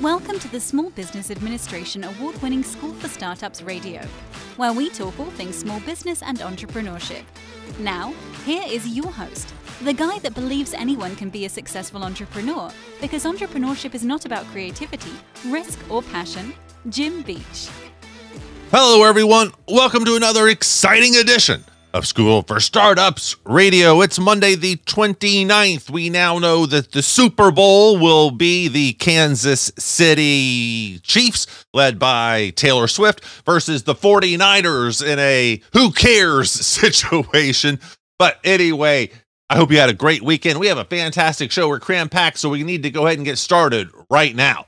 Welcome to the Small Business Administration award winning School for Startups Radio, where we talk all things small business and entrepreneurship. Now, here is your host, the guy that believes anyone can be a successful entrepreneur because entrepreneurship is not about creativity, risk, or passion, Jim Beach. Hello, everyone. Welcome to another exciting edition of School for Startups Radio. It's Monday, the 29th. We now know that the Super Bowl will be the Kansas City Chiefs, led by Taylor Swift, versus the 49ers in a who cares situation. But anyway, I hope you had a great weekend. We have a fantastic show. We're cram packed, so we need to go ahead and get started right now.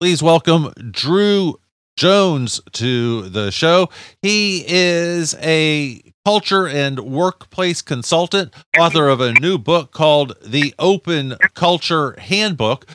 Please welcome Drew Jones to the show. He is a culture and workplace consultant, author of a new book called The Open Culture Handbook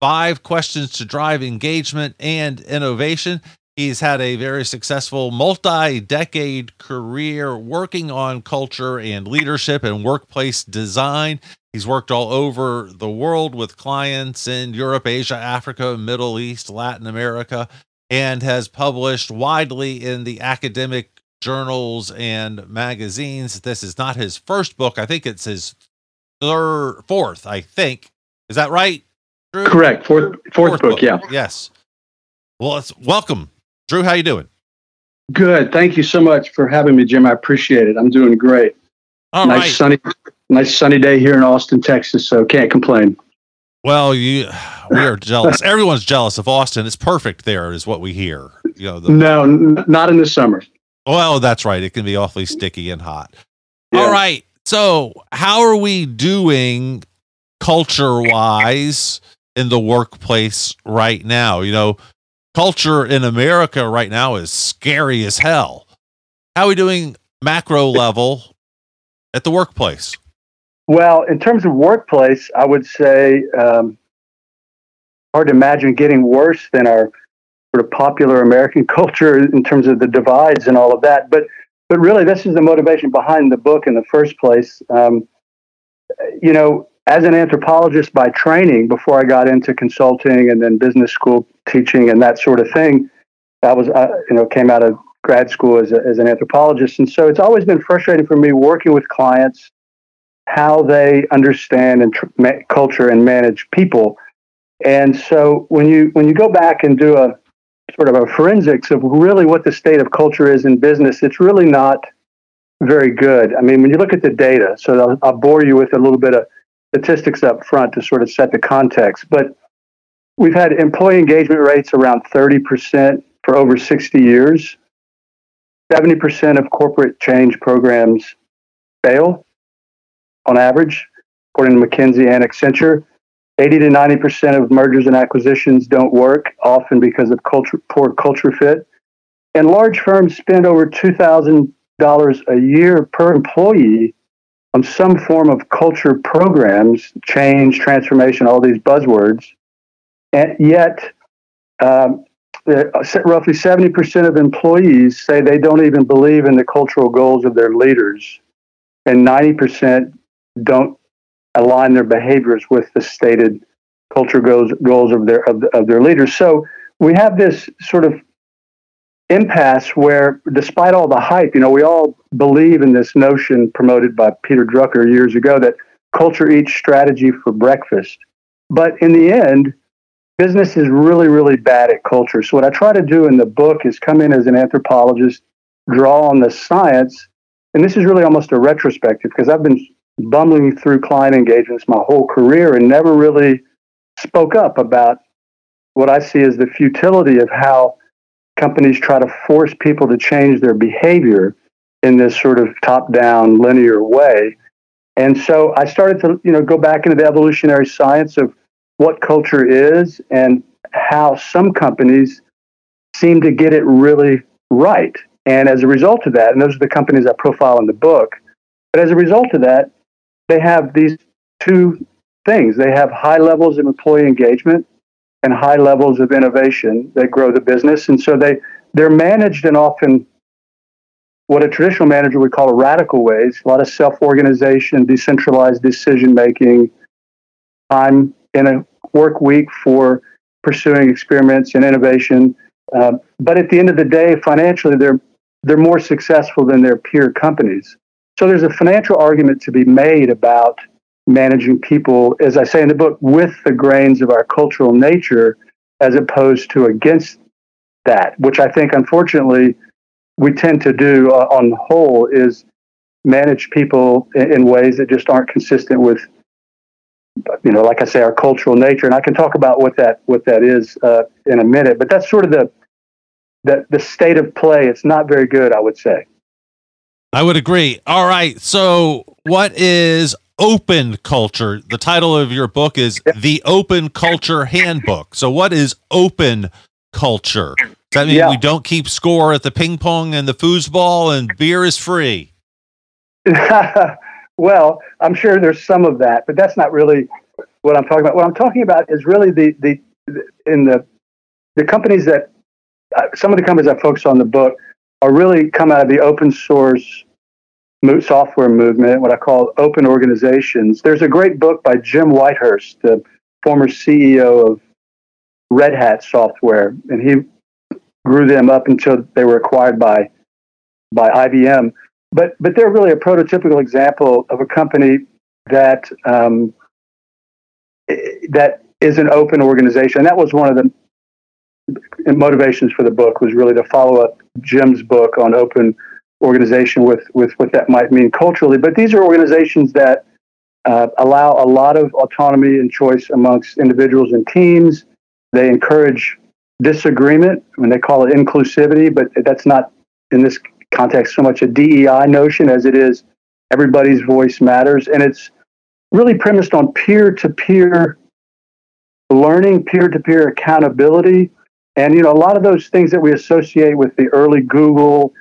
Five Questions to Drive Engagement and Innovation. He's had a very successful multi decade career working on culture and leadership and workplace design. He's worked all over the world with clients in Europe, Asia, Africa, Middle East, Latin America and has published widely in the academic journals and magazines. This is not his first book. I think it's his third, fourth, I think. Is that right? Drew? Correct. Fourth, fourth, fourth book, book, yeah. Yes. Well, it's welcome. Drew, how you doing? Good. Thank you so much for having me, Jim. I appreciate it. I'm doing great. All nice right. sunny nice sunny day here in Austin, Texas, so can't complain. Well, you, we are jealous. Everyone's jealous of Austin. It's perfect there, is what we hear. You know, the, no, n- not in the summer. Well, that's right. It can be awfully sticky and hot. Yeah. All right. So, how are we doing culture wise in the workplace right now? You know, culture in America right now is scary as hell. How are we doing macro level at the workplace? Well, in terms of workplace, I would say um, hard to imagine getting worse than our sort of popular American culture in terms of the divides and all of that. But but really, this is the motivation behind the book in the first place. Um, you know, as an anthropologist by training, before I got into consulting and then business school teaching and that sort of thing, I was uh, you know came out of grad school as, a, as an anthropologist, and so it's always been frustrating for me working with clients how they understand and tr- ma- culture and manage people. And so when you when you go back and do a sort of a forensics of really what the state of culture is in business, it's really not very good. I mean, when you look at the data, so I'll, I'll bore you with a little bit of statistics up front to sort of set the context. But we've had employee engagement rates around 30% for over 60 years. 70% of corporate change programs fail on average, according to McKinsey and Accenture. 80 to 90% of mergers and acquisitions don't work, often because of culture, poor culture fit. And large firms spend over $2,000 a year per employee on some form of culture programs, change, transformation, all these buzzwords. And yet, um, roughly 70% of employees say they don't even believe in the cultural goals of their leaders. And 90% don't align their behaviors with the stated culture goals goals of their of, of their leaders. So we have this sort of impasse where, despite all the hype, you know, we all believe in this notion promoted by Peter Drucker years ago that culture eats strategy for breakfast. But in the end, business is really, really bad at culture. So what I try to do in the book is come in as an anthropologist, draw on the science, and this is really almost a retrospective because I've been bumbling through client engagements my whole career and never really spoke up about what I see as the futility of how companies try to force people to change their behavior in this sort of top-down linear way. And so I started to, you know, go back into the evolutionary science of what culture is and how some companies seem to get it really right. And as a result of that, and those are the companies I profile in the book, But as a result of that, they have these two things. They have high levels of employee engagement and high levels of innovation that grow the business. And so they, they're managed in often what a traditional manager would call a radical ways, a lot of self-organization, decentralized decision making, time in a work week for pursuing experiments and innovation. Uh, but at the end of the day, financially, they're they're more successful than their peer companies. So there's a financial argument to be made about managing people, as I say in the book, with the grains of our cultural nature, as opposed to against that, which I think, unfortunately, we tend to do uh, on the whole is manage people in, in, ways that just aren't consistent with, you know, like I say, our cultural nature. And I can talk about what that what that is uh, in a minute. But that's sort of the, the the state of play. It's not very good, I would say. I would agree. All right. So, what is open culture? The title of your book is The Open Culture Handbook. So, what is open culture? Does that mean yeah. we don't keep score at the ping pong and the foosball and beer is free? well, I'm sure there's some of that, but that's not really what I'm talking about. What I'm talking about is really the, the, in the, the companies that, uh, some of the companies I focus on the book are really come out of the open source software movement, what I call open organizations. There's a great book by Jim Whitehurst, the former CEO of Red Hat Software, and he grew them up until they were acquired by by IBM. But but they're really a prototypical example of a company that um, that is an open organization. And that was one of the motivations for the book was really to follow up Jim's book on open organization with with what that might mean culturally. But these are organizations that uh, allow a lot of autonomy and choice amongst individuals and teams. They encourage disagreement when they call it inclusivity, but that's not in this context so much a DEI notion as it is everybody's voice matters. And it's really premised on peer to peer learning, peer to peer accountability. And, you know, a lot of those things that we associate with the early Google,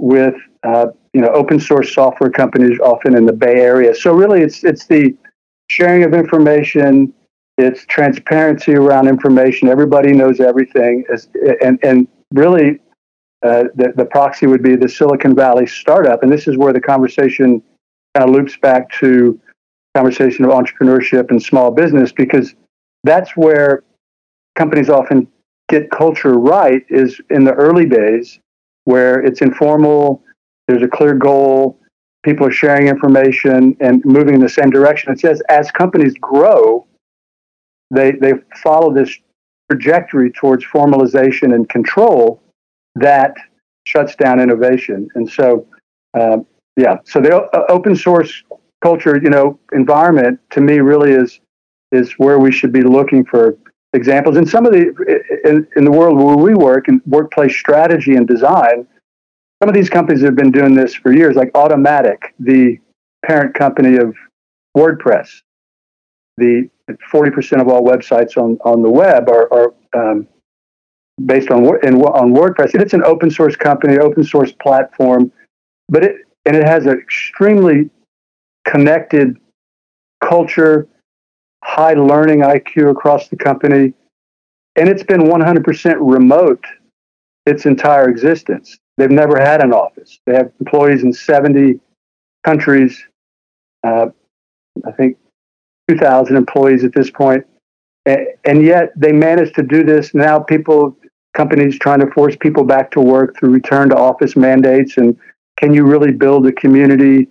with, uh, you know, open source software companies often in the Bay Area. So really it's, it's the sharing of information, it's transparency around information. Everybody knows everything, and and really, uh, the the proxy would be the Silicon Valley startup, and this is where the conversation kind of loops back to conversation of entrepreneurship and small business because that's where companies often get culture right is in the early days where it's informal there's a clear goal people are sharing information and moving in the same direction it says as companies grow they they follow this trajectory towards formalization and control that shuts down innovation. And so, uh, yeah, so the uh, open source culture, you know, environment to me really is is where we should be looking for examples. In some of the in, in the world where we work in workplace strategy and design, some of these companies have been doing this for years, like Automattic, the parent company of WordPress. The 40% of all websites on, on the web are, are um, based on in, on WordPress. And it's an open source company, open source platform, but it and it has an extremely connected culture, high learning IQ across the company, and it's been 100% remote its entire existence. They've never had an office. They have employees in 70 countries. Uh, I think 2,000 employees at this point. And yet they managed to do this. Now people, companies trying to force people back to work through return to office mandates. And can you really build a community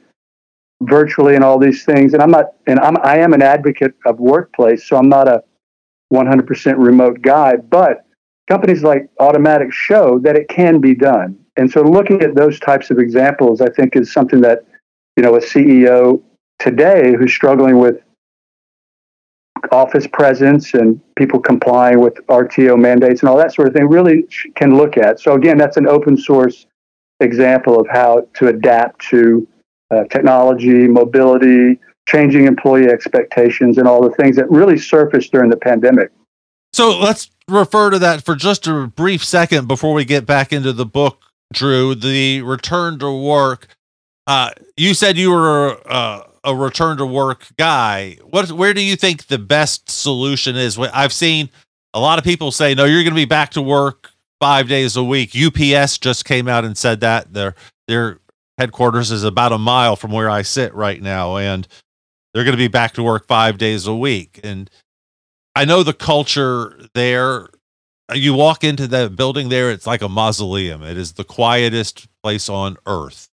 virtually and all these things? And I'm not, and I'm, I am an advocate of workplace, so I'm not a 100% remote guy, but companies like Automattic show that it can be done. And so looking at those types of examples, I think is something that, you know, a CEO today who's struggling with office presence and people complying with RTO mandates and all that sort of thing really can look at. So again, that's an open source example of how to adapt to uh, technology, mobility, changing employee expectations, and all the things that really surfaced during the pandemic. So let's refer to that for just a brief second before we get back into the book, Drew. The return to work uh, you said you were uh, a return to work guy. What, where do you think the best solution is? I've seen a lot of people say, no, you're going to be back to work five days a week. UPS just came out and said that their their headquarters is about a mile from where I sit right now, and they're going to be back to work five days a week. And I know the culture there. You walk into the building there, it's like a mausoleum. It is the quietest place on earth.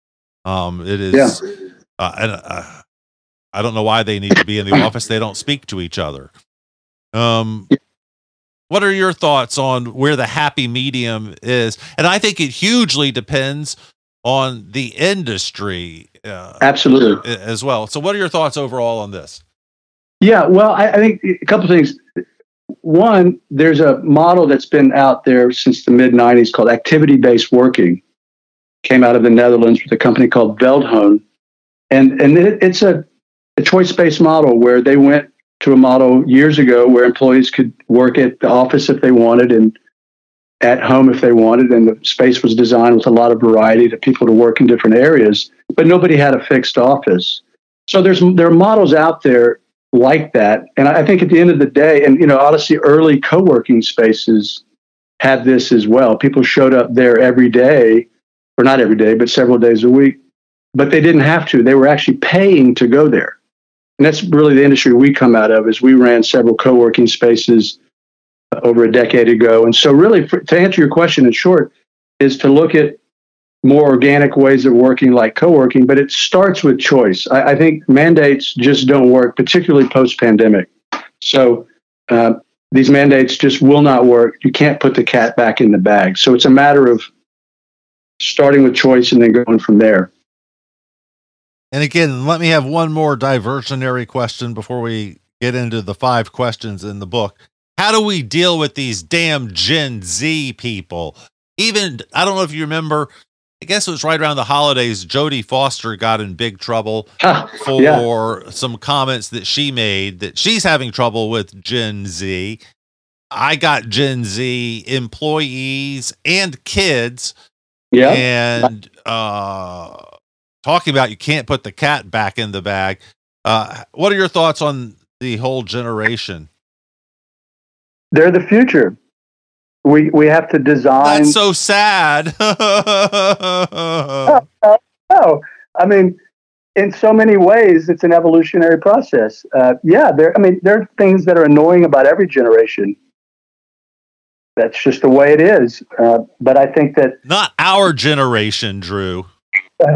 Um, it is, yeah. uh, and uh, I don't know why they need to be in the office. They don't speak to each other. Um, what are your thoughts on where the happy medium is? And I think it hugely depends on the industry. Uh, Absolutely. As well. So, what are your thoughts overall on this? Yeah, well, I, I think a couple things. One, there's a model that's been out there since the mid 90s called activity based working. Came out of the Netherlands with a company called Veldhoen. And, and it, it's a, a choice based model where they went to a model years ago where employees could work at the office if they wanted and at home if they wanted, and the space was designed with a lot of variety to people to work in different areas, but nobody had a fixed office. So there's there are models out there like that, and I think at the end of the day, and you know, honestly, early co-working spaces had this as well. People showed up there every day, or not every day, but several days a week, but they didn't have to. They were actually paying to go there. And that's really the industry we come out of is we ran several co-working spaces over a decade ago. And so really for, to answer your question in short is to look at more organic ways of working like co-working, but it starts with choice. I, I think mandates just don't work, particularly post-pandemic. So uh, these mandates just will not work. You can't put the cat back in the bag. So it's a matter of starting with choice and then going from there. And again, let me have one more diversionary question before we get into the five questions in the book. How do we deal with these damn Gen Z people? Even, I don't know if you remember, I guess it was right around the holidays, Jodie Foster got in big trouble for yeah. some comments that she made that she's having trouble with Gen Z. I got Gen Z employees and kids. Yeah. And uh talking about you can't put the cat back in the bag. Uh, what are your thoughts on the whole generation? They're the future. We we have to design. That's so sad. oh, oh, I mean, in so many ways, it's an evolutionary process. Uh, yeah, there. I mean, there are things that are annoying about every generation. That's just the way it is. Uh, but I think that not our generation, Drew.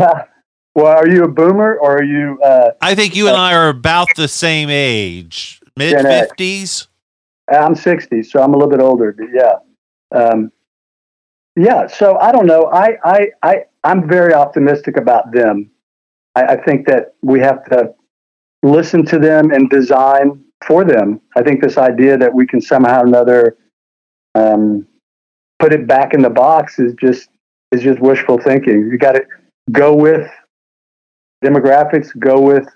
Well, are you a boomer or are you? Uh, I think you and I are about the same age, mid fifties. I'm sixty, so I'm a little bit older. But yeah, um, yeah. So I don't know. I I I I'm very optimistic about them. I, I think that we have to listen to them and design for them. I think this idea that we can somehow or another um, put it back in the box is just is just wishful thinking. You got to go with demographics go with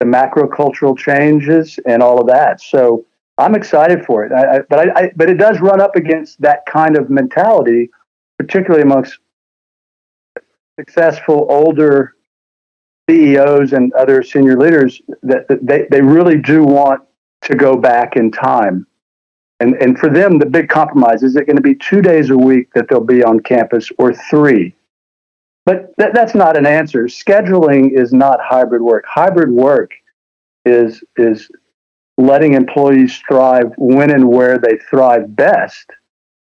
the macro cultural changes and all of that. So I'm excited for it. I, I, but I, I, but it does run up against that kind of mentality, particularly amongst successful older CEOs and other senior leaders that, that they, they really do want to go back in time. And, and for them, the big compromise is it going to be two days a week that they'll be on campus or three? But th- that's not an answer. Scheduling is not hybrid work. Hybrid work is is letting employees thrive when and where they thrive best.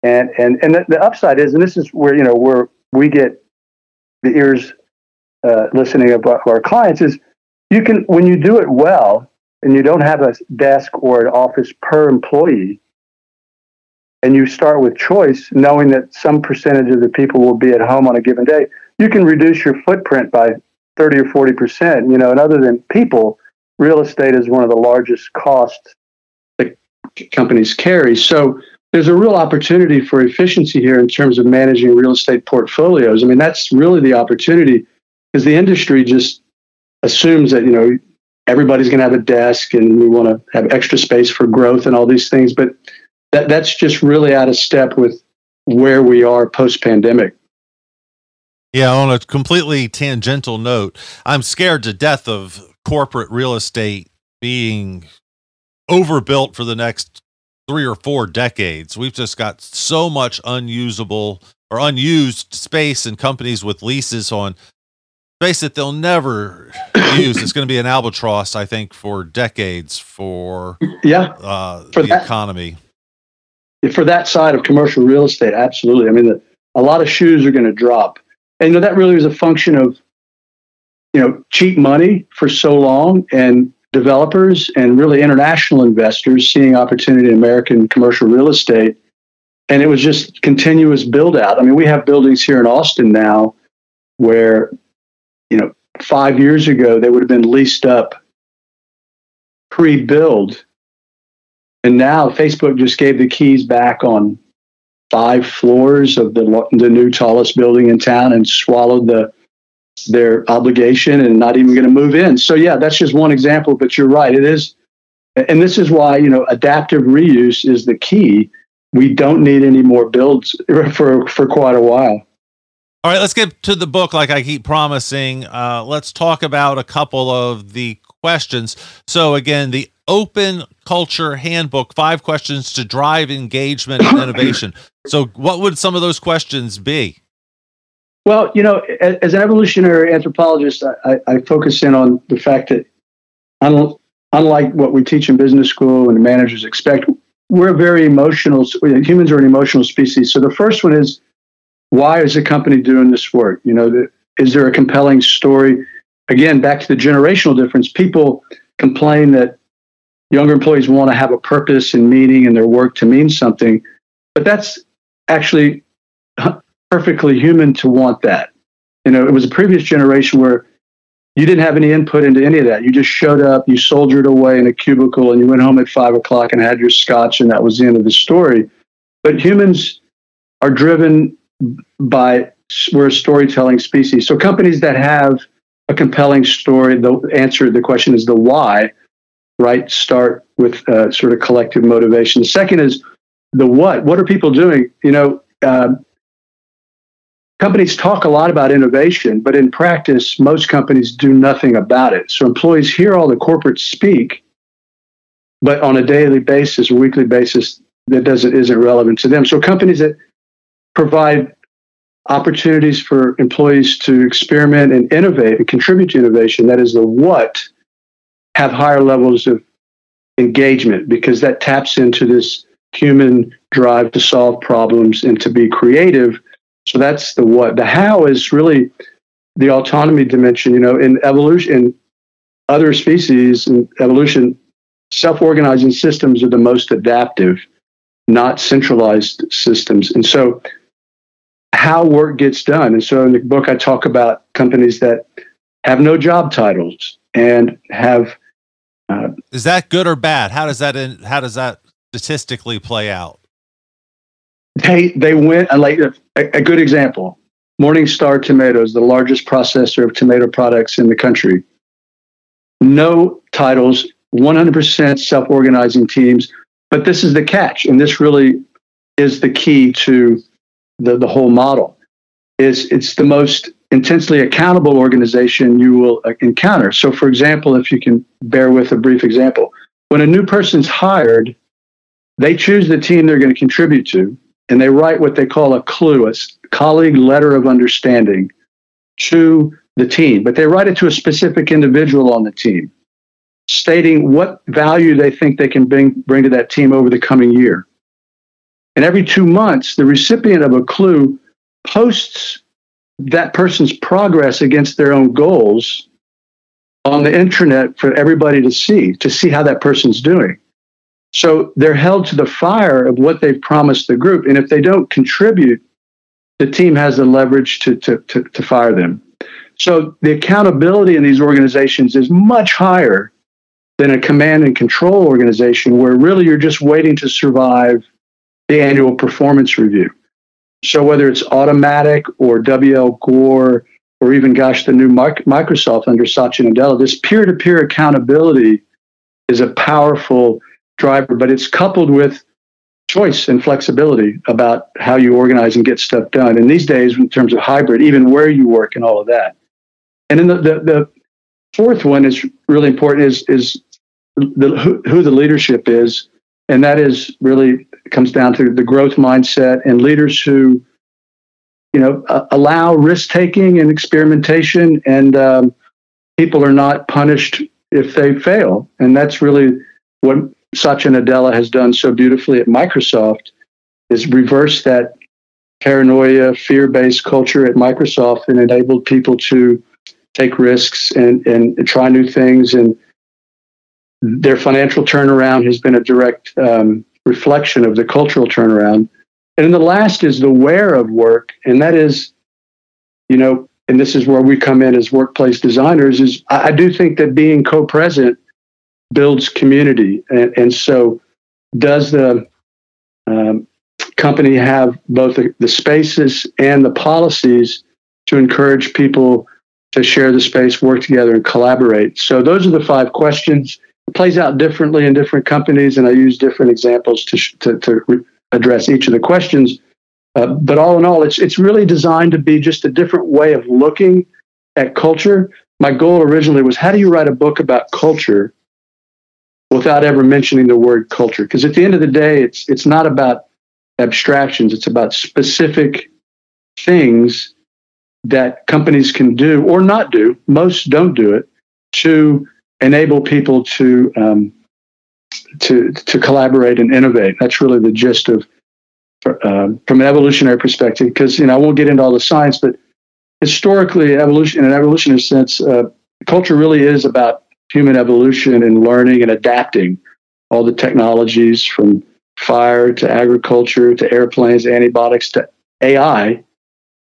And and and the, the upside is, and this is where you know where we get the ears uh, listening of our clients is you can when you do it well and you don't have a desk or an office per employee and you start with choice knowing that some percentage of the people will be at home on a given day you can reduce your footprint by 30 or 40 percent. You know, and other than people, real estate is one of the largest costs that companies carry. So there's a real opportunity for efficiency here in terms of managing real estate portfolios. I mean, that's really the opportunity because the industry just assumes that you know everybody's going to have a desk and we want to have extra space for growth and all these things, but that that's just really out of step with where we are post pandemic. Yeah, on a completely tangential note, I'm scared to death of corporate real estate being overbuilt for the next three or four decades. We've just got so much unusable or unused space and companies with leases on space that they'll never use. It's going to be an albatross, I think, for decades for yeah uh, for the that, economy. For that side of commercial real estate, absolutely. I mean, the, a lot of shoes are going to drop, and you know that really was a function of you know cheap money for so long and developers and really international investors seeing opportunity in American commercial real estate. And it was just continuous build out. I mean, we have buildings here in Austin now where, you know, five years ago they would have been leased up pre build. And now Facebook just gave the keys back on five floors of the, the new tallest building in town and swallowed the their obligation and not even going to move in. So yeah, that's just one example, but you're right. It is, and this is why you know adaptive reuse is the key. We don't need any more builds for for quite a while. All right, let's get to the book. Like I keep promising, uh, let's talk about a couple of the questions. So again, the Open Culture Handbook: Five Questions to Drive Engagement and Innovation. so, what would some of those questions be? Well, you know, as, as an evolutionary anthropologist, I, I, focus in on the fact that unlike what we teach in business school and the managers expect, we're very emotional, humans are an emotional species. So the first one is, why is the company doing this work? You know, is there a compelling story? Again, back to the generational difference, people complain that younger employees want to have a purpose and meaning in their work to mean something, but that's actually perfectly human to want that. You know, it was a previous generation where you didn't have any input into any of that. You just showed up, you soldiered away in a cubicle, and you went home at five o'clock and had your scotch, and that was the end of the story. But humans are driven by we're a storytelling species. So companies that have a compelling story, the answer to the question is the why, right? Start with uh, sort of collective motivation. The second is the what. What are people doing? You know, uh, companies talk a lot about innovation, but in practice, most companies do nothing about it. So employees hear all the corporates speak, but on a daily basis, weekly basis, that doesn't isn't relevant to them. So companies that provide opportunities for employees to experiment and innovate and contribute to innovation, that is the what, have higher levels of engagement because that taps into this human drive to solve problems and to be creative so that's the what. The how is really the autonomy dimension. You know, in evolution, in other species in evolution, self-organizing systems are the most adaptive, not centralized systems. And so, how work gets done. And so, in the book, I talk about companies that have no job titles and have. Uh, is that good or bad? How does that in, how does that statistically play out? They they went like a, a good example. Morningstar Tomatoes, the largest processor of tomato products in the country. No titles, 100% self organizing teams. But this is the catch. And this really is the key to the, the whole model is it's the most intensely accountable organization you will uh, encounter. So, for example, if you can bear with a brief example, when a new person's hired, they choose the team they're going to contribute to and they write what they call a clue, a colleague letter of understanding to the team, but they write it to a specific individual on the team, stating what value they think they can bring, bring to that team over the coming year. And every two months, the recipient of a clue posts that person's progress against their own goals on the internet for everybody to see, to see how that person's doing. So they're held to the fire of what they've promised the group. And if they don't contribute, the team has the leverage to, to, to, to fire them. So the accountability in these organizations is much higher than a command and control organization where really you're just waiting to survive the annual performance review. So whether it's Automattic or WL Gore or even, gosh, the new Microsoft under Satya Nadella, this peer-to-peer accountability is a powerful driver, but it's coupled with choice and flexibility about how you organize and get stuff done. And these days, in terms of hybrid, even where you work and all of that. And then the, the, the fourth one is really important is, is the, who, who the leadership is. And that is really comes down to the growth mindset and leaders who, you know, uh, allow risk taking and experimentation and um, people are not punished if they fail. And that's really what Satya Nadella has done so beautifully at Microsoft is reverse that paranoia, fear-based culture at Microsoft and enabled people to take risks and, and try new things. And their financial turnaround has been a direct um, reflection of the cultural turnaround. And the last is the where of work, and that is, you know, and this is where we come in as workplace designers. Is I, I do think that being co-present builds community. And, and so, does the um, company have both the, the, spaces and the policies to encourage people to share the space, work together, and collaborate? So, those are the five questions. It plays out differently in different companies, and I use different examples to, to, to re- address each of the questions. Uh, but all in all, it's it's really designed to be just a different way of looking at culture. My goal originally was how do you write a book about culture without ever mentioning the word culture. Because at the end of the day, it's it's not about abstractions. It's about specific things that companies can do or not do. Most don't do it to enable people to um, to to collaborate and innovate. That's really the gist of uh, from an evolutionary perspective. Because you know I won't get into all the science, but historically, evolution in an evolutionary sense, uh, culture really is about human evolution and learning and adapting all the technologies from fire to agriculture to airplanes, antibiotics to AI.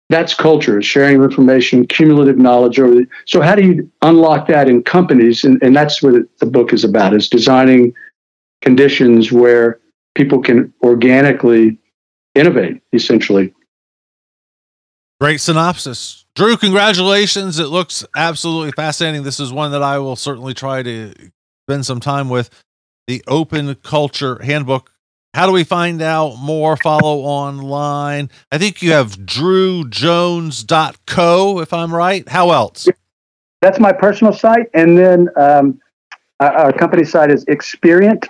That's culture, sharing information, cumulative knowledge over the, so how do you unlock that in companies? And, and that's what the book is about, is designing conditions where people can organically innovate, essentially. Great synopsis. Drew, congratulations. It looks absolutely fascinating. This is one that I will certainly try to spend some time with. The Open Culture Handbook. How do we find out more? Follow online. I think you have drewjones.co, if I'm right. How else? That's my personal site. And then um, our company site is Experient,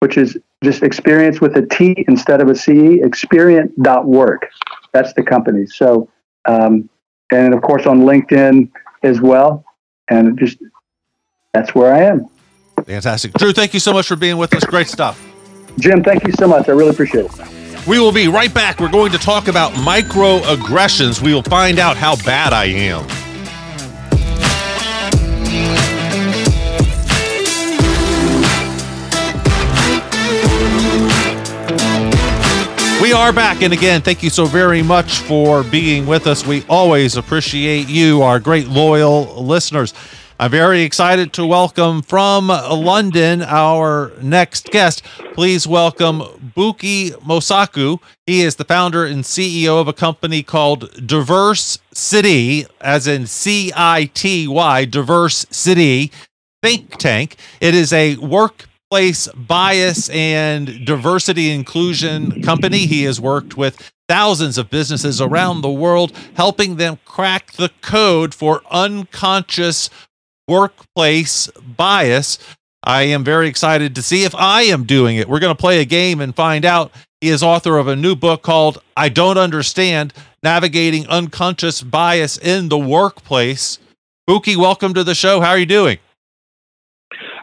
which is just experience with a T instead of a C, experient.work. That's the company. So, um, and of course on LinkedIn as well. And just that's where I am. Fantastic. Drew, thank you so much for being with us. Great stuff. Jim, thank you so much. I really appreciate it. We will be right back. We're going to talk about microaggressions. We will find out how bad I am. We are back. And again, thank you so very much for being with us. We always appreciate you, our great loyal listeners. I'm very excited to welcome from London our next guest. Please welcome Buki Mosaku. He is the founder and CEO of a company called Diverse City, as in C I T Y, DiverseCity Think Tank. It is a work workplace bias and diversity inclusion company. He has worked with thousands of businesses around the world, helping them crack the code for unconscious workplace bias. I am very excited to see if I am doing it. We're going to play a game and find out. He is author of a new book called I Don't Understand Navigating Unconscious Bias in the Workplace. Buki, welcome to the show. How are you doing?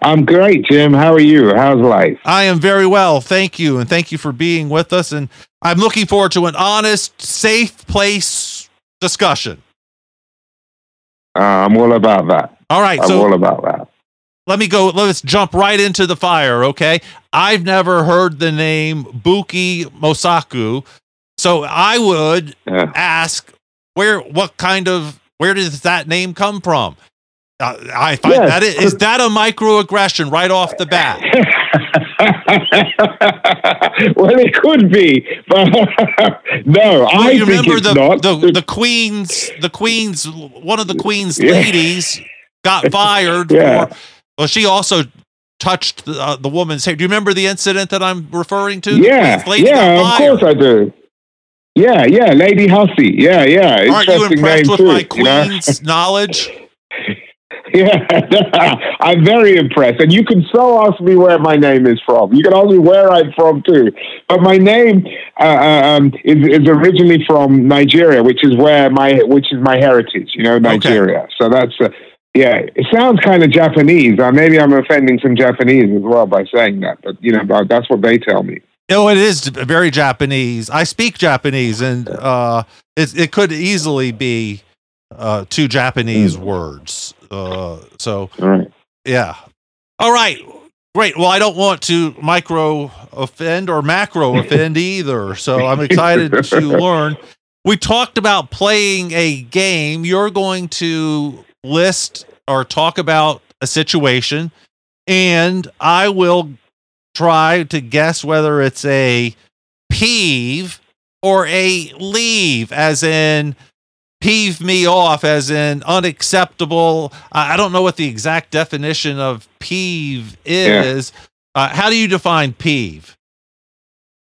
I'm great, Jim. How are you? How's life? I am very well. Thank you. And thank you for being with us. And I'm looking forward to an honest, safe place discussion. Uh, I'm all about that. All right. I'm so all about that. Let me go. Let's jump right into the fire. Okay. I've never heard the name Buki Mosaku. So I would yeah. ask where, what kind of, where does that name come from? Uh, I find yes. that is, is that a microaggression right off the bat? well, it could be, but no, well, I you think remember the. The, the queen's the queen's one of the queen's yeah. ladies got fired yeah. for. Well, she also touched the, uh, the woman's hair. Do you remember the incident that I'm referring to? Yeah, yeah, of course I do. Yeah, yeah, Lady Hussey. Yeah, yeah. Aren't you impressed with too, my you know? queen's knowledge? Yeah, I'm very impressed. And you can so ask me where my name is from. You can ask me where I'm from too. But my name uh, um, is, is originally from Nigeria, which is where my which is my heritage. You know, Nigeria. So that's uh, yeah. It sounds kind of Japanese. Uh, maybe I'm offending some Japanese as well by saying that. But you know, but that's what they tell me. No, it is very Japanese. I speak Japanese, and uh, it it could easily be uh, two Japanese words. Uh, so All right. yeah. All right. Great. Well, I don't want to micro offend or macro offend either. So I'm excited to learn. We talked about playing a game. You're going to list or talk about a situation, and I will try to guess whether it's a peeve or a leave, as in peeve me off, as in unacceptable. I don't know what the exact definition of peeve is. Uh, how do you define peeve?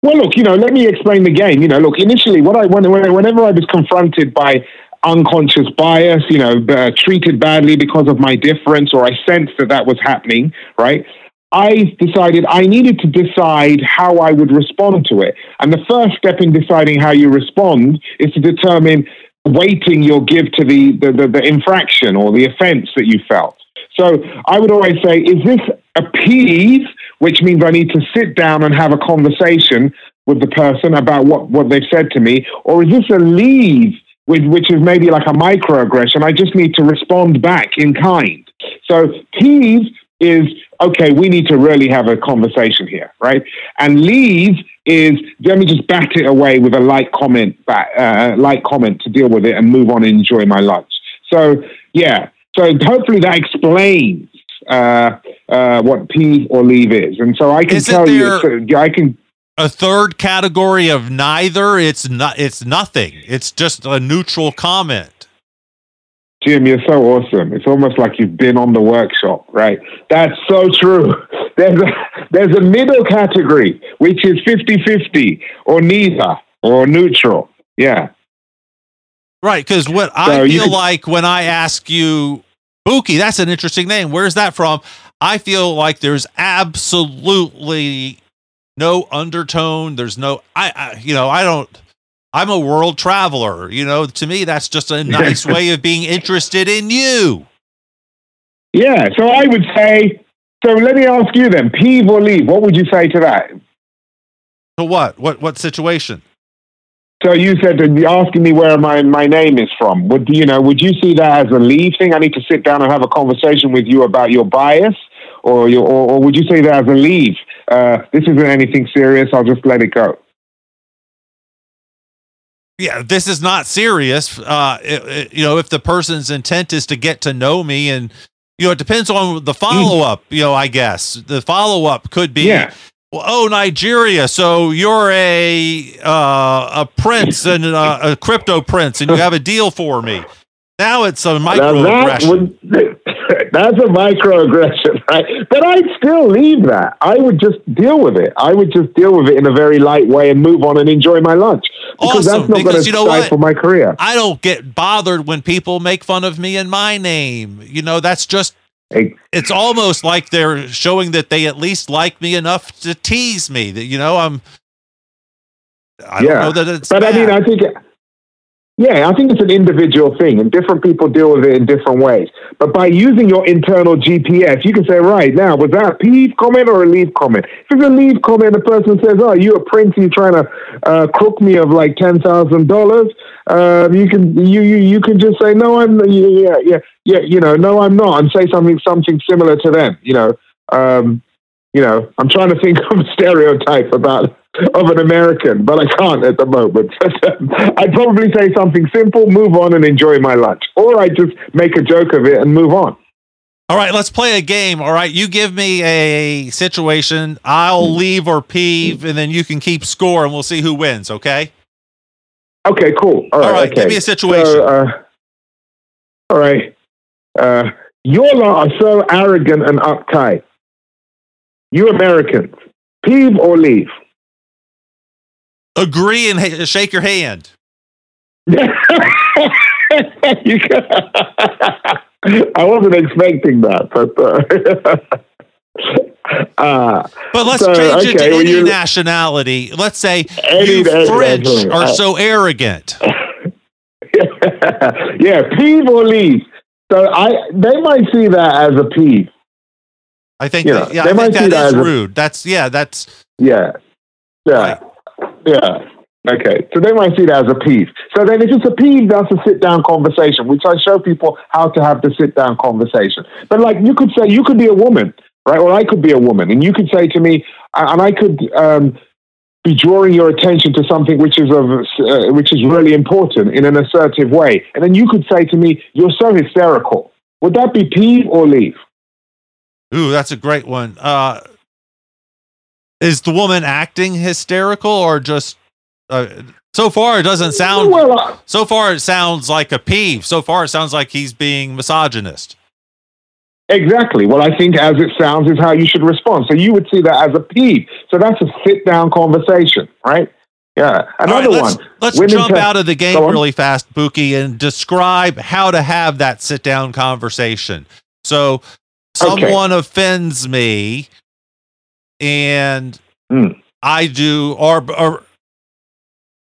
Well, look, you know, let me explain the game. You know, look, initially, what I when, when- whenever I was confronted by unconscious bias, you know, uh, treated badly because of my difference, or I sensed that that was happening, right? I decided I needed to decide how I would respond to it. And the first step in deciding how you respond is to determine weighting you'll give to the, the, the, the infraction or the offense that you felt. So I would always say, is this a peeve, which means I need to sit down and have a conversation with the person about what, what they've said to me, or is this a leave, with, which is maybe like a microaggression? I just need to respond back in kind. So peeve is okay, we need to really have a conversation here, right? And leave is let me just bat it away with a light comment, back, uh, light comment to deal with it and move on and enjoy my lunch. So yeah, so hopefully that explains uh, uh, what peeve or leave is, and so I can Isn't tell you, so I can. A third category of neither. It's not. It's nothing. It's just a neutral comment. Jim, you're so awesome. It's almost like you've been on the workshop, right? That's so true. There's a, there's a middle category, which is 50 50 or neither or neutral. Yeah. Right, because what So I feel like when I ask you, Buki, that's an interesting name. Where's that from? I feel like there's absolutely no undertone. There's no, I, I, you know, I don't. I'm a world traveler. You know, to me, that's just a nice way of being interested in you. Yeah. So I would say, so let me ask you then, peeve or leave, what would you say to that? To what? What? What situation? So you said that you're asking me where my, my name is from. Would you know? Would you see that as a leave thing? I need to sit down and have a conversation with you about your bias, or your, or, or would you say that as a leave? Uh, this isn't anything serious. I'll just let it go. Yeah, this is not serious. Uh, it- it- you know, if the person's intent is to get to know me, and you know, it depends on the follow up. You know, I guess the follow up could be, Yeah. well, oh, Nigeria. So you're a uh, a prince and uh, a crypto prince, and you have a deal for me. Now it's a that microaggression. would, that's a microaggression, right? But I'd still leave that. I would just deal with it. I would just deal with it in a very light way and move on and enjoy my lunch. Because Awesome, that's not going to you know what? stifle my career. I don't get bothered when people make fun of me and my name. You know, that's just it's almost like they're showing that they at least like me enough to tease me. That you know, I'm. I Yeah. don't know that it's. But I mean. I think, yeah, I think it's an individual thing, and different people deal with it in different ways. But by using your internal GPS, you can say, right now, was that a peeve comment or a leave comment? If it's a leave comment, the person says, "Oh, you're a prince? you're trying to uh, crook me of like ten thousand dollars?" Um, you can you, you you can just say, "No, I'm yeah yeah yeah you know no, I'm not," and say something something similar to them. You know. Um, you know, I'm trying to think of a stereotype about of an American, but I can't at the moment. I'd probably say something simple, move on, and enjoy my lunch, or I just make a joke of it and move on. All right, let's play a game. All right, you give me a situation. I'll leave or peeve, and then you can keep score, and we'll see who wins. Okay. Okay, cool. All right, All right, okay. give me a situation. So, uh, all right. Uh, your lot are so arrogant and uptight. You Americans, peeve or leave? Agree and ha- shake your hand. you can, I wasn't expecting that, but uh, uh, But let's So, change it okay, to any nationality. Let's say Any- you French nationality. are Uh, so arrogant. yeah, peeve or leave. So I, they might see that as a peeve. I think Yeah, that, yeah, they I might think that that is as a- rude. That's yeah, that's Yeah, yeah, yeah. Okay, so they might see that as a peeve. So then, if it's a peeve, that's a sit-down conversation, which I show people how to have the sit-down conversation. But like, you could say, you could be a woman, right? Or I could be a woman, and you could say to me, and I could um, be drawing your attention to something which is of uh, which is really important in an assertive way, and then you could say to me, "You're so hysterical." Would that be peeve or leave? ooh, that's a great one. Uh, is the woman acting hysterical or just? Uh, so far, it doesn't sound. well. I- So far, it sounds like a peeve. So far, it sounds like he's being misogynist. Exactly. Well, I think as it sounds is how you should respond. So you would see that as a peeve. So that's a sit down conversation, right? Yeah. Another right, let's, one. Let's Women jump te- out of the game really fast, Buki, and describe how to have that sit down conversation. So, Okay. someone offends me, and Mm. I do, or, or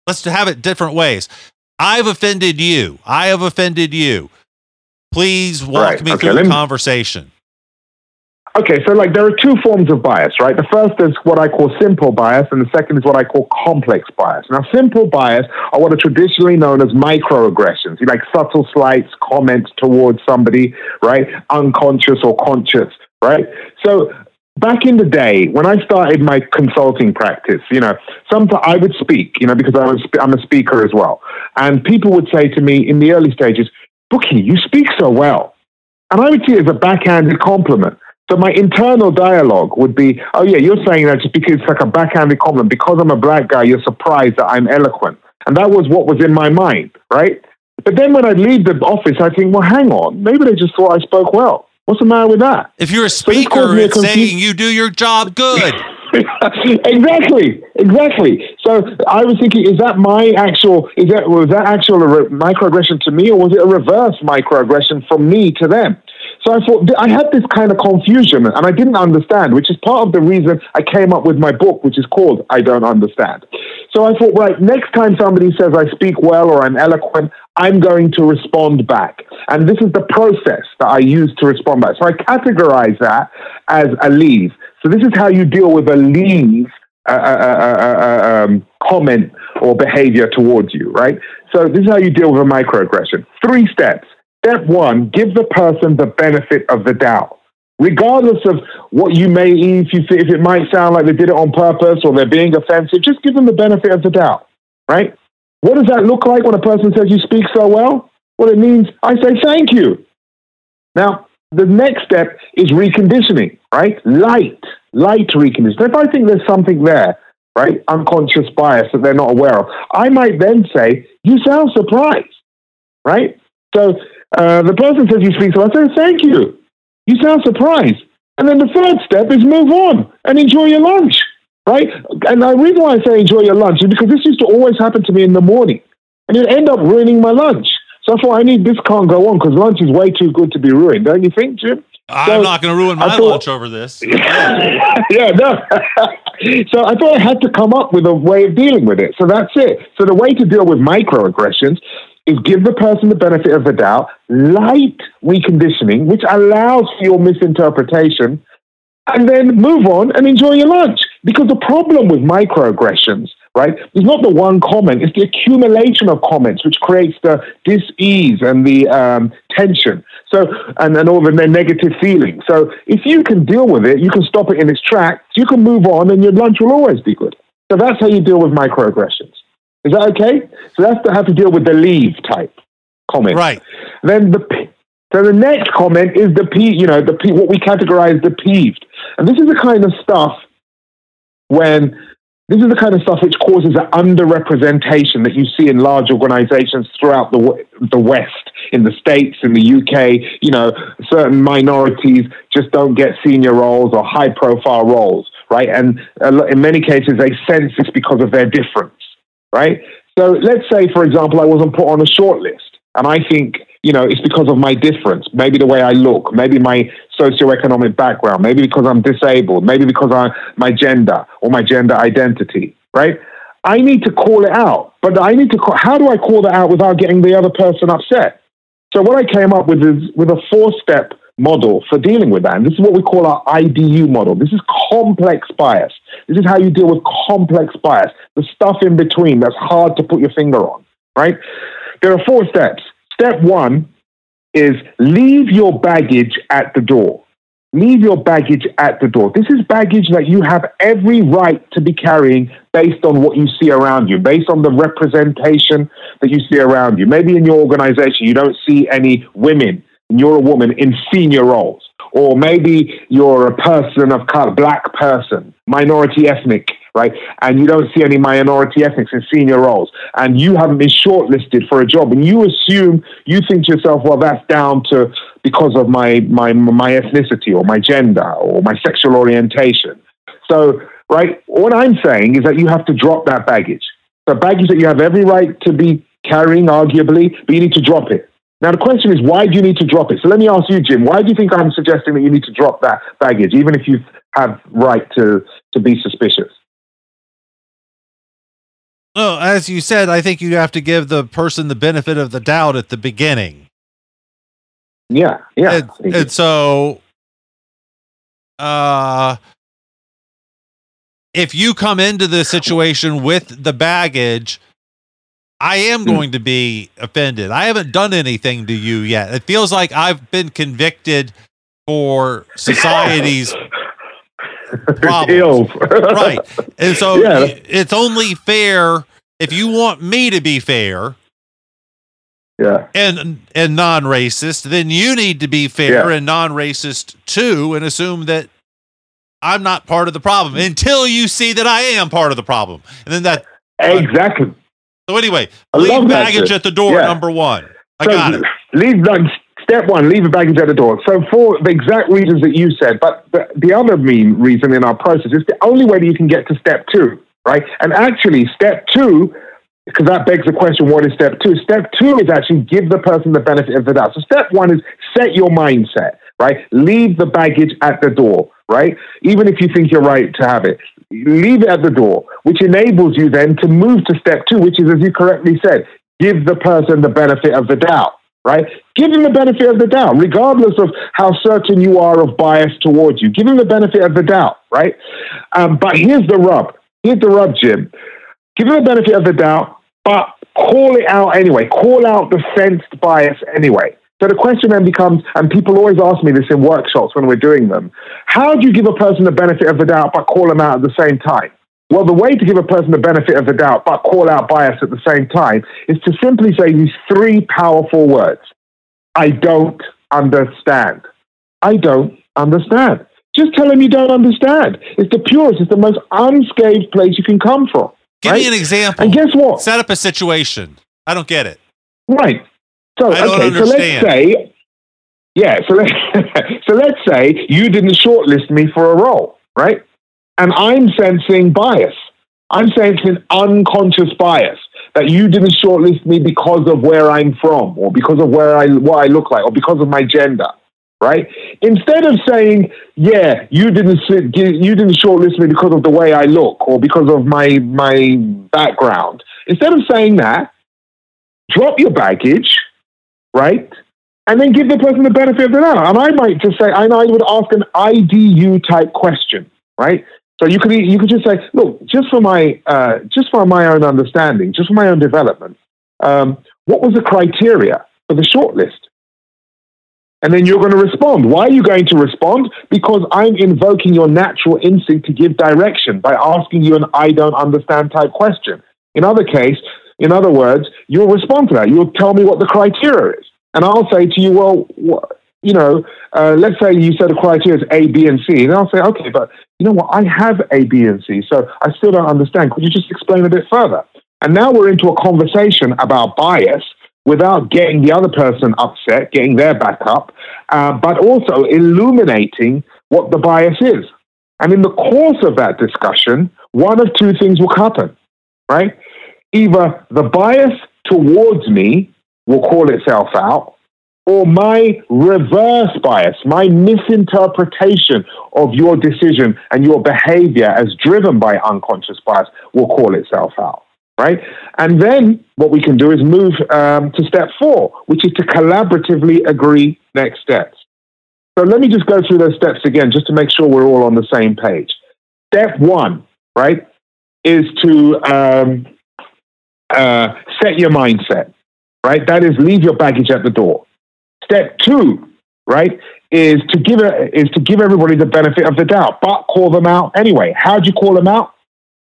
let's have it different ways. I've offended you. I have offended you. Please walk Right, me okay, through the me- conversation. Okay, so like there are two forms of bias, right? The first is what I call simple bias, and the second is what I call complex bias. Now, simple bias are what are traditionally known as microaggressions, like subtle slights, comments towards somebody, right? Unconscious or conscious, right? So back in the day when I started my consulting practice, you know, sometimes I would speak, you know, because I was I'm a speaker as well, and people would say to me in the early stages, "Buki, you speak so well," and I would see it as a backhanded compliment. So my internal dialogue would be, "Oh yeah, you're saying that just because it's like a backhanded compliment. Because I'm a black guy, you're surprised that I'm eloquent." And that was what was in my mind, right? But then when I leave the office, I think, well, hang on, maybe they just thought I spoke well. What's the matter with that? If you're a speaker, a it's saying you do your job good. exactly, exactly. So I was thinking, is that my actual? Is that was that actual microaggression to me, or was it a reverse microaggression from me to them? So I thought I had this kind of confusion, and I didn't understand, which is part of the reason I came up with my book, which is called "I Don't Understand." So I thought, right, next time somebody says I speak well or I'm eloquent, I'm going to respond back, and this is the process that I use to respond back. So I categorize that as a leave. So this is how you deal with a leave uh, uh, uh, um, comment or behavior towards you, right? So this is how you deal with a microaggression. Three steps. Step one, give the person the benefit of the doubt. Regardless of what you may, if, you, if it might sound like they did it on purpose or they're being offensive, just give them the benefit of the doubt, right? What does that look like when a person says you speak so well? Well, it means I say thank you. Now, the next step is reconditioning, right? Light, light reconditioning. If I think there's something there, right, unconscious bias that they're not aware of, I might then say, You sound surprised, right? So uh, the person says you speak, so I say, Thank you. You sound surprised. And then the third step is move on and enjoy your lunch, right? And the reason why I say enjoy your lunch is because this used to always happen to me in the morning, and it end up ruining my lunch. So I thought I need this can't go on because lunch is way too good to be ruined, don't you think, Jim? I'm So, not going to ruin my thought- lunch over this. yeah, no. so I thought I had to come up with a way of dealing with it. So that's it. So the way to deal with microaggressions is give the person the benefit of the doubt, light reconditioning, which allows for your misinterpretation, and then move on and enjoy your lunch. Because the problem with microaggressions, right, is not the one comment, it's the accumulation of comments which creates the dis-ease and the um, tension. So, and, and all the negative feelings. So, if you can deal with it, you can stop it in its tracks, you can move on, and your lunch will always be good. So, that's how you deal with microaggressions. Is that okay? So, that's the, how to deal with the leave type comment. Right. Then the so the next comment is the p you know the p what we categorize the peeved, and this is the kind of stuff when this is the kind of stuff which causes an underrepresentation that you see in large organizations throughout the the West, in the States, in the UK. You know, certain minorities just don't get senior roles or high profile roles, right? And in many cases, they sense it's because of their difference, right? So let's say, for example, I wasn't put on a short list, and I think you know it's because of my difference, maybe the way I look, maybe my socioeconomic background, maybe because I'm disabled, maybe because I my gender or my gender identity, right? I need to call it out, but I need to. Call, how do I call that out without getting the other person upset? So what I came up with is with a four step model for dealing with that. And this is what we call our IDU model. This is complex bias. This is how you deal with complex bias, the stuff in between that's hard to put your finger on, right? There are four steps. Step one is leave your baggage at the door. Leave your baggage at the door. This is baggage that you have every right to be carrying based on what you see around you, based on the representation that you see around you. Maybe in your organization, you don't see any women, and you're a woman in senior roles. Or maybe you're a person of color, black person, minority ethnic, right? And you don't see any minority ethnics in senior roles, and you haven't been shortlisted for a job, and you assume, you think to yourself, well, that's down to because of my my my ethnicity or my gender or my sexual orientation. So, right, what I'm saying is that you have to drop that baggage. The baggage that you have every right to be carrying, arguably, but you need to drop it. Now, the question is, why do you need to drop it? So let me ask you, Jim, why do you think I'm suggesting that you need to drop that baggage, even if you have right to, to be suspicious? Well, as you said, I think you have to give the person the benefit of the doubt at the beginning. Yeah, yeah. And, and so, uh, if you come into this situation with the baggage, I am hmm. going to be offended. I haven't done anything to you yet. It feels like I've been convicted for society's problems. right. And so yeah. it's only fair if you want me to be fair yeah. and and non-racist, then you need to be fair yeah. and non-racist too, and assume that I'm not part of the problem until you see that I am part of the problem, and then that exactly. So anyway, I leave baggage at the door. Yeah. Number one, I so got it. Leave step one. Leave the baggage at the door. So for the exact reasons that you said, but the, the other mean reason in our process is the only way that you can get to step two, right? And actually, step two because that begs the question what is step two? Step two is actually give the person the benefit of the doubt. So, step one is set your mindset, right? Leave the baggage at the door, right? Even if you think you're right to have it, leave it at the door, which enables you then to move to step two, which is, as you correctly said, give the person the benefit of the doubt, right? Give them the benefit of the doubt, regardless of how certain you are of bias towards you. Give them the benefit of the doubt, right? Um, but here's the rub. Rub, Jim give them the benefit of the doubt, but call it out anyway. Call out the sensed bias anyway. So the question then becomes, and people always ask me this in workshops when we're doing them, how do you give a person the benefit of the doubt but call them out at the same time? Well, the way to give a person the benefit of the doubt but call out bias at the same time is to simply say these three powerful words. I don't understand. I don't understand. Just tell them you don't understand. It's the purest, it's the most unscathed place you can come from. Give right? me an example. And guess what? Set up a situation. I don't get it. Right. So okay, so let's say yeah, so let's so let's say you didn't shortlist me for a role, right? And I'm sensing bias. I'm sensing unconscious bias that you didn't shortlist me because of where I'm from or because of where I what I look like or because of my gender right? Instead of saying, "Yeah, you didn't you didn't shortlist me because of the way I look or because of my my background," instead of saying that, drop your baggage, right? And then give the person the benefit of the doubt. And I might just say, and I would ask an IDU type question, right? So you could you could just say, look, just for my uh, just for my own understanding, just for my own development, um, what was the criteria for the shortlist? And then you're going to respond. Why are you going to respond? Because I'm invoking your natural instinct to give direction by asking you an I don't understand type question. In other case, in other words, you'll respond to that. You'll tell me what the criteria is. And I'll say to you, well, you know, uh, let's say you said the criteria is A, B, and C. And I'll say, okay, but you know what? I have A, B, and C. So I still don't understand. Could you just explain a bit further? And now we're into a conversation about bias without getting the other person upset, getting their back up, uh, but also illuminating what the bias is. And in the course of that discussion, one of two things will happen, right? Either the bias towards me will call itself out, or my reverse bias, my misinterpretation of your decision and your behavior as driven by unconscious bias will call itself out. Right? And then what we can do is move um, to step four, which is to collaboratively agree next steps. So let me just go through those steps again, just to make sure we're all on the same page. Step one, right, is to um, uh, set your mindset, right? That is leave your baggage at the door. Step two, right, is to give a, is to give everybody the benefit of the doubt, but call them out anyway. How do you call them out?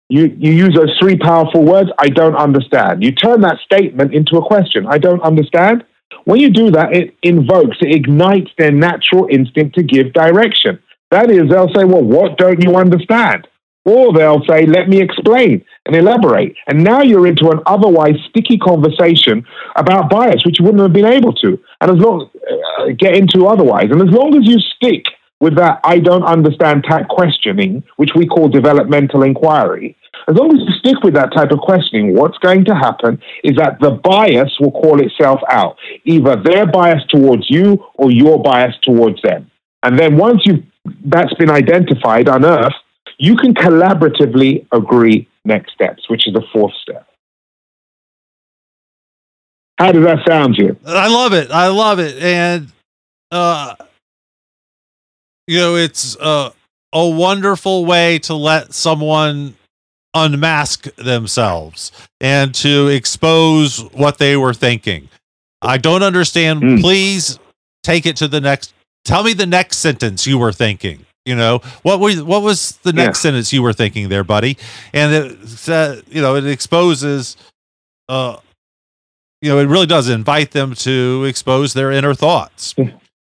You, you use those three powerful words, I don't understand. You turn that statement into a question. I don't understand. When you do that, it invokes, it ignites their natural instinct to give direction. That is, they'll say, Well, what don't you understand? Or they'll say, Let me explain and elaborate. And now you're into an otherwise sticky conversation about bias, which you wouldn't have been able to. And as long uh, get into otherwise. And as long as you stick with that I don't understand type questioning, which we call developmental inquiry, as long as you stick with that type of questioning, what's going to happen is that the bias will call itself out, either their bias towards you or your bias towards them. And then once you that's been identified, unearthed, you can collaboratively agree next steps, which is the fourth step. How does that sound you? I love it. I love it. And uh you know, it's uh, a wonderful way to let someone unmask themselves and to expose what they were thinking. I don't understand. Mm. Please take it to the next. Tell me the next sentence you were thinking. You know what was what was the next yeah. sentence you were thinking there, buddy? And it uh, you know it exposes. Uh, you know, it really does invite them to expose their inner thoughts.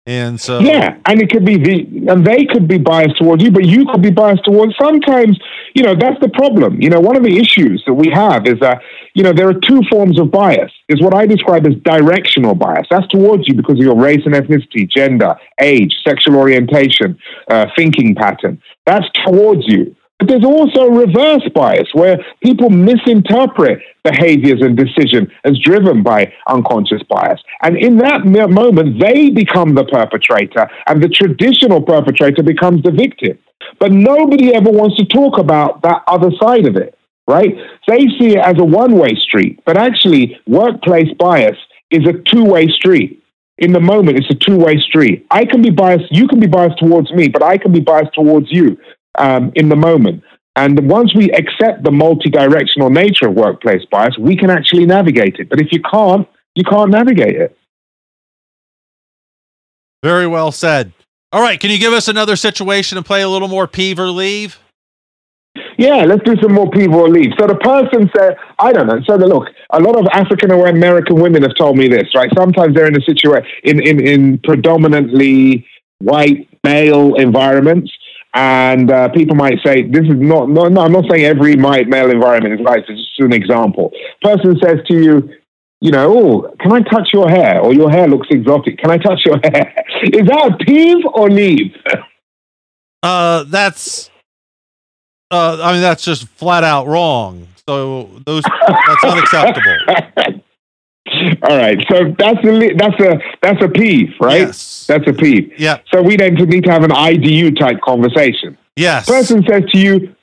And so, yeah, and it could be the, and they could be biased towards you, but you could be biased towards. Sometimes, you know, that's the problem. You know, one of the issues that we have is that, you know, there are two forms of bias. Is what I describe as directional bias. That's towards you because of your race and ethnicity, gender, age, sexual orientation, uh, thinking pattern. That's towards you. But there's also reverse bias where people misinterpret behaviors and decision as driven by unconscious bias. And in that moment, they become the perpetrator and the traditional perpetrator becomes the victim. But nobody ever wants to talk about that other side of it, right? They see it as a one way street, but actually, workplace bias is a two way street in the moment, it's a two way street. I can be biased, you can be biased towards me, but I can be biased towards you um, in the moment. And once we accept the multi-directional nature of workplace bias, we can actually navigate it. But if you can't, you can't navigate it. Very well said. All right, can you give us another situation and play a little more peeve or leave? Yeah, let's do some more peeve or leave. So the person said, I don't know. So the, look, a lot of African American women have told me this, right? Sometimes they're in a situation in, in, in predominantly white male environments and uh, people might say, this is not, no, no, I'm not saying every male environment is like this, it's just an example. Person says to you, you know, oh, can I touch your hair? Or your hair looks exotic. Can I touch your hair? Is that a peeve or leave? Uh, that's, uh, I mean, that's just flat out wrong. So those, that's unacceptable. All right, so that's a that's a that's a peeve, right? Yes. That's a peeve. Yeah. So we then need to have an IDU type conversation. Yes. Person says to you,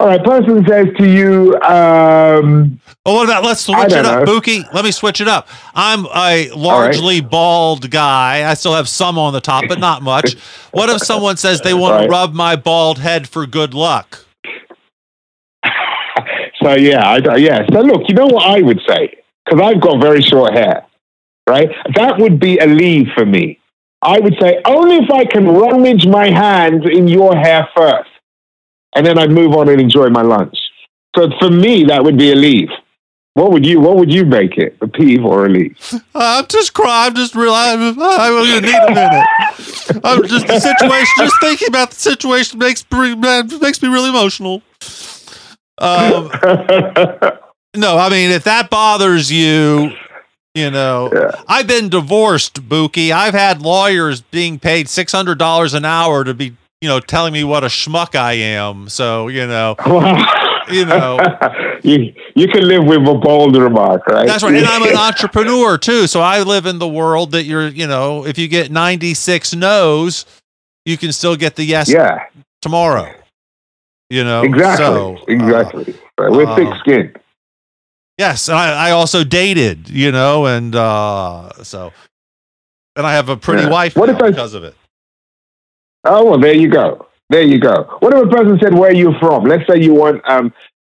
all right. Person says to you, um, well, what about let's switch it up, Buki? Let me switch it up. I'm a largely right. bald guy. I still have some on the top, but not much. what if someone says they want right. to rub my bald head for good luck? so yeah, I, yeah. So look, you know what I would say because I've got very short hair, right? That would be a leave for me. I would say only if I can rummage my hands in your hair first, and then I'd move on and enjoy my lunch. So for me, that would be a leave. What would you What would you make it? A peeve or a leave? I'm just crying. I'm just realizing I will need a minute. I'm just the situation. Just thinking about the situation makes makes me really emotional. Um, No, I mean if that bothers you, You know, Yeah. I've been divorced, Buki. I've had lawyers being paid six hundred dollars an hour to be, you know, telling me what a schmuck I am. So you know, you know, you you can live with a bold remark, right? that's right. And I'm an entrepreneur too, so I live in the world that you're, you know, if you get ninety six no's, you can still get the yes yeah, tomorrow. You know, exactly, So, uh, exactly. We're uh, thick-skinned. Yes, and I, I also dated, you know, and uh so and I have a pretty Yeah. wife What if I- because of it. Oh well, there you go. There you go. What if a person said, "Where are you from?" Let's say you want, um,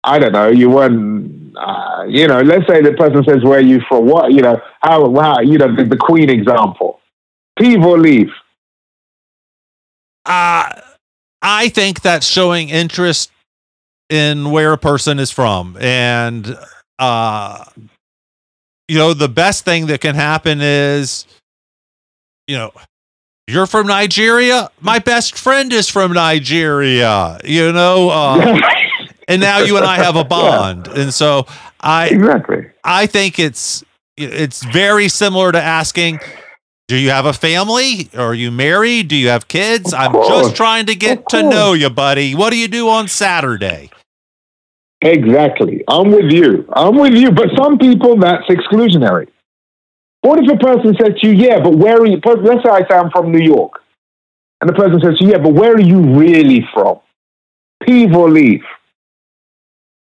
I don't know, you want, uh, you know, let's say the person says, "Where are you from?" What, you know, how, how, you know, the, the Queen example, or leave. Uh I think that's showing interest in where a person is from. And uh you know, the best thing that can happen is you know, you're from Nigeria? My best friend is from Nigeria. You know, uh and now you and I have a bond. And so I exactly. I think it's it's very similar to asking, do you have a family? Are you married? Do you have kids? I'm just trying to get to know you, buddy. What do you do on Saturday? Exactly. I'm with you. I'm with you. But some people, that's exclusionary. What if a person says to you, yeah, but where are you? Let's say I say I'm from New York. And the person says to you, yeah, but where are you really from? Peeve or leave?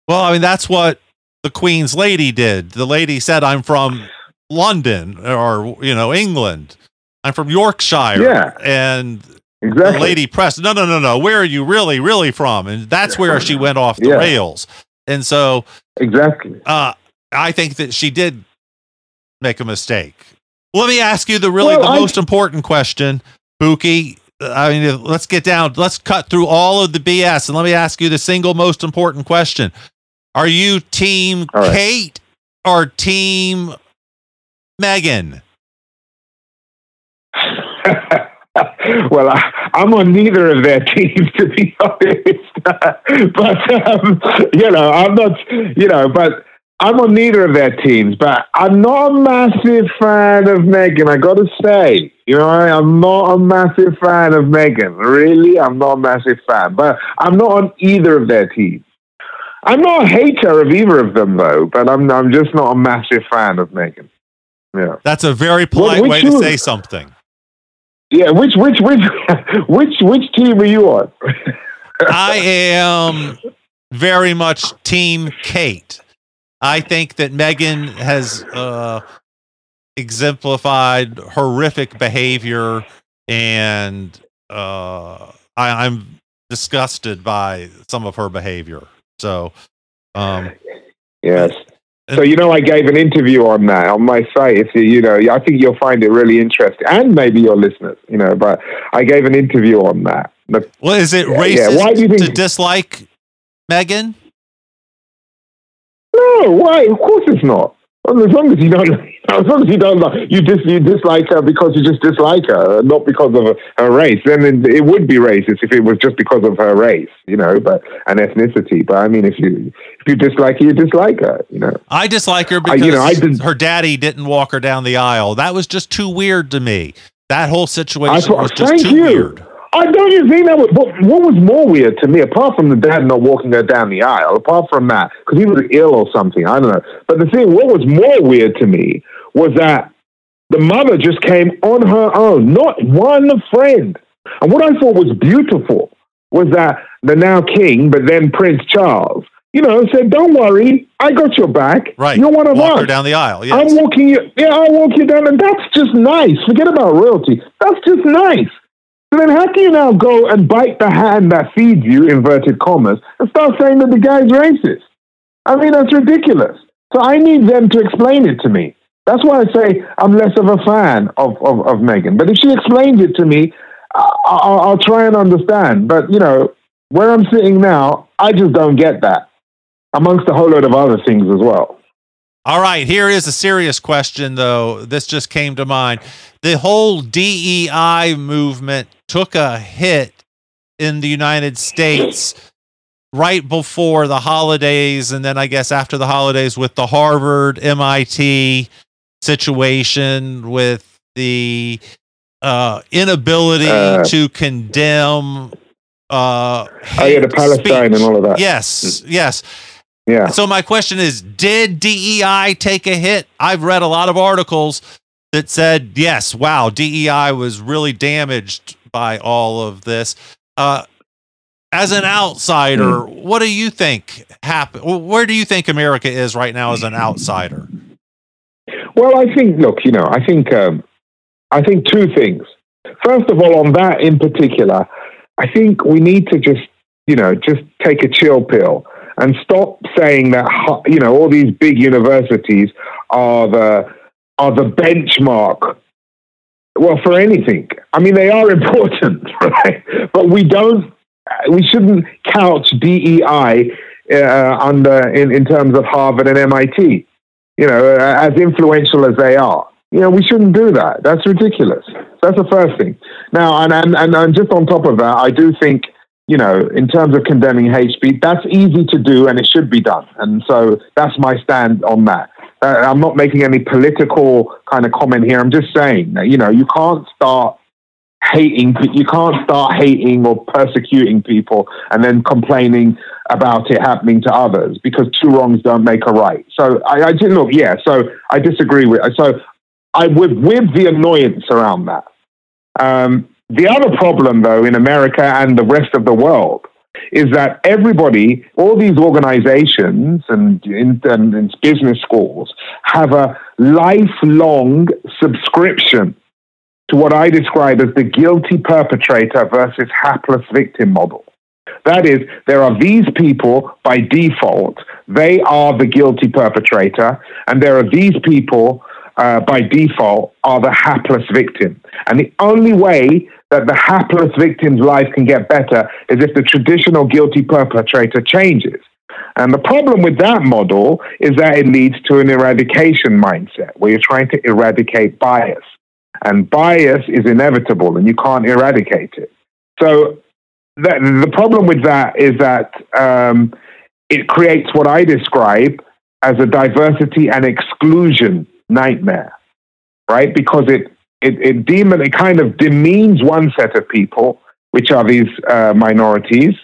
Well, I mean, that's what the Queen's lady did. The lady said, I'm from London or, you know, England. I'm from Yorkshire. Yeah. And Exactly. lady pressed, no, no, no, no. Where are you really, really from? And that's where she went off the Yeah. rails. And so Exactly. uh, I think that she did make a mistake. Let me ask you the really Well, the I- most important question, Buki. I mean, let's get down. Let's cut through all of the BS, and let me ask you the single most important question: Are you Team right. Kate or Team Meghan? Well, I, I'm on neither of their teams, to be honest. but um, you know, I'm not. You know, but I'm on neither of their teams. But I'm not a massive fan of Meghan. I got to say, you know, I, I'm not a massive fan of Meghan. Really, I'm not a massive fan. But I'm not on either of their teams. I'm not a hater of either of them, though. But I'm I'm just not a massive fan of Meghan. Yeah. That's a very polite which way to say something. Yeah, which which which which which team are you on? I am very much Team Kate. I think that Meghan has uh, exemplified horrific behavior, and uh, I, I'm disgusted by some of her behavior. So, um, Yes. So you know, I gave an interview on that on my site. If you, you know, I think you'll find it really interesting, and maybe your listeners, you know. But I gave an interview on that. Well, is it Yeah, racist why do you think- to dislike Meghan? No, why? Of course it's not. Well, As long as you don't, as long as you don't, like- you just you dislike her because you just dislike her, uh, not because of her, race. Then it, would be racist if it was just because of her race, you know, but and ethnicity. But I mean, if you if you dislike her, you dislike her, you know. I dislike her I- because you know, I did- her daddy didn't walk her down the aisle. That was just too weird to me. That whole I situation thought- was just too you. weird. I don't you think that was what, what was more weird to me, apart from the dad not walking her down the aisle, apart from that, because he was ill or something, I don't know. But the thing, what was more weird to me was that the mother just came on her own, not one friend. And what I thought was beautiful was that the now king, but then Prince Charles, you know, said, "Don't worry, I got your back. Right. You're one of Walk us." her down the aisle. Yes. I'm walking you. Yeah, I walk you down, and that's just nice. Forget about royalty. That's just nice. So then, how can you now go and bite the hand that feeds you, inverted commas, and start saying that the guy's racist? I mean, that's ridiculous. So I need them to explain it to me. That's why I say I'm less of a fan of of, of Meghan. But if she explains it to me, I'll, I'll try and understand. But you know, where I'm sitting now, I just don't get that. Amongst a whole load of other things as well. All right, here is a serious question, though. This just came to mind. The whole DEI movement took a hit in the United States right before the holidays, and then I guess after the holidays with the Harvard, MIT, situation with the uh, inability Uh, to condemn. Uh, Oh yeah, the Palestine speech. and all of that. Yes, yes. Yeah. So my question is, did DEI take a hit? I've read a lot of articles that said, yes, wow, DEI was really damaged by all of this. Uh, as an outsider, what do you think happened? Where do you think America is right now as an outsider? Well, I think. Look, you know, I think. Um, I think two things. First of all, on that in particular, I think we need to just, you know, just take a chill pill and stop saying that, you know, all these big universities are the are the benchmark. Well, for anything. I mean, they are important, right? But we don't. We shouldn't couch DEI uh, under in, in terms of Harvard and MIT you know, as influential as they are. You know, we shouldn't do that. That's ridiculous. That's the first thing. Now, and, and, and, and just on top of that, I do think, you know, in terms of condemning hate speech, that's easy to do and it should be done. And so that's my stand on that. Uh, I'm not making any political kind of comment here. I'm just saying that, you know, you can't start hating, you can't start hating or persecuting people and then complaining about it happening to others because two wrongs don't make a right. So I, I did look, yeah. So I disagree with. So I with, with the annoyance around that. Um, the other problem, though, in America and the rest of the world, is that everybody, all these organizations and, and, and business schools, have a lifelong subscription to what I describe as the guilty perpetrator versus hapless victim model. That is, there are these people by default, they are the guilty perpetrator, and there are these people uh, by default are the hapless victim. And the only way that the hapless victim's life can get better is if the traditional guilty perpetrator changes. And the problem with that model is that it leads to an eradication mindset where you're trying to eradicate bias. And bias is inevitable and you can't eradicate it. So that, the problem with that is that um, it creates what I describe as a diversity and exclusion nightmare, right? Because it it it, demon, it kind of demeans one set of people, which are these uh, minorities,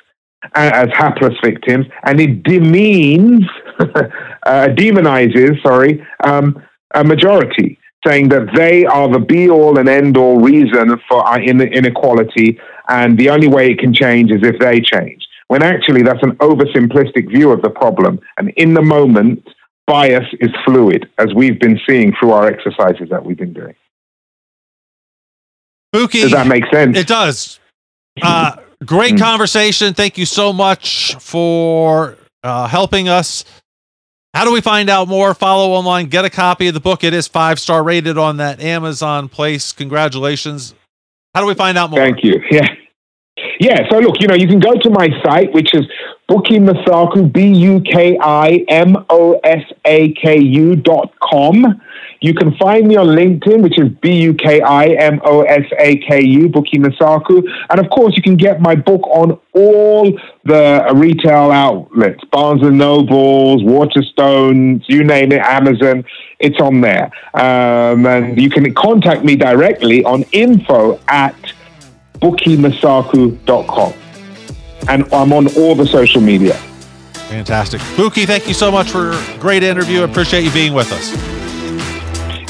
as hapless victims, and it demeans, uh, demonizes, sorry, um, a majority saying that they are the be all and end all reason for our inequality, and the only way it can change is if they change. When actually, that's an oversimplistic view of the problem. And in the moment, bias is fluid, as we've been seeing through our exercises that we've been doing. Buki, Does that make sense? It does. Uh, great Mm. conversation. Thank you so much for uh, helping us. How do we find out more? Follow online, get a copy of the book. It is five star rated on that Amazon place. Congratulations. How do we find out more? Thank you. Yeah. Yeah. So look, you know, you can go to my site, which is Buki Mosaku, B U K I M O S A K U dot com. You can find me on LinkedIn, which is B U K I M O S A K U, Buki Mosaku. And of course, you can get my book on all the retail outlets Barnes and Nobles, Waterstones, you name it, Amazon. It's on there. Um, and you can contact me directly on info at bukimosaku.com. And I'm on all the social media. Fantastic. Buki, thank you so much for a great interview. I appreciate you being with us.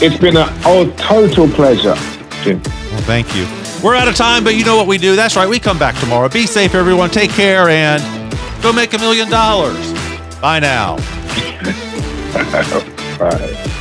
It's been a oh, total pleasure, Jim. Well, thank you. We're out of time, but you know what we do. That's right. We come back tomorrow. Be safe, everyone. Take care and go make a million dollars. Bye now. Bye.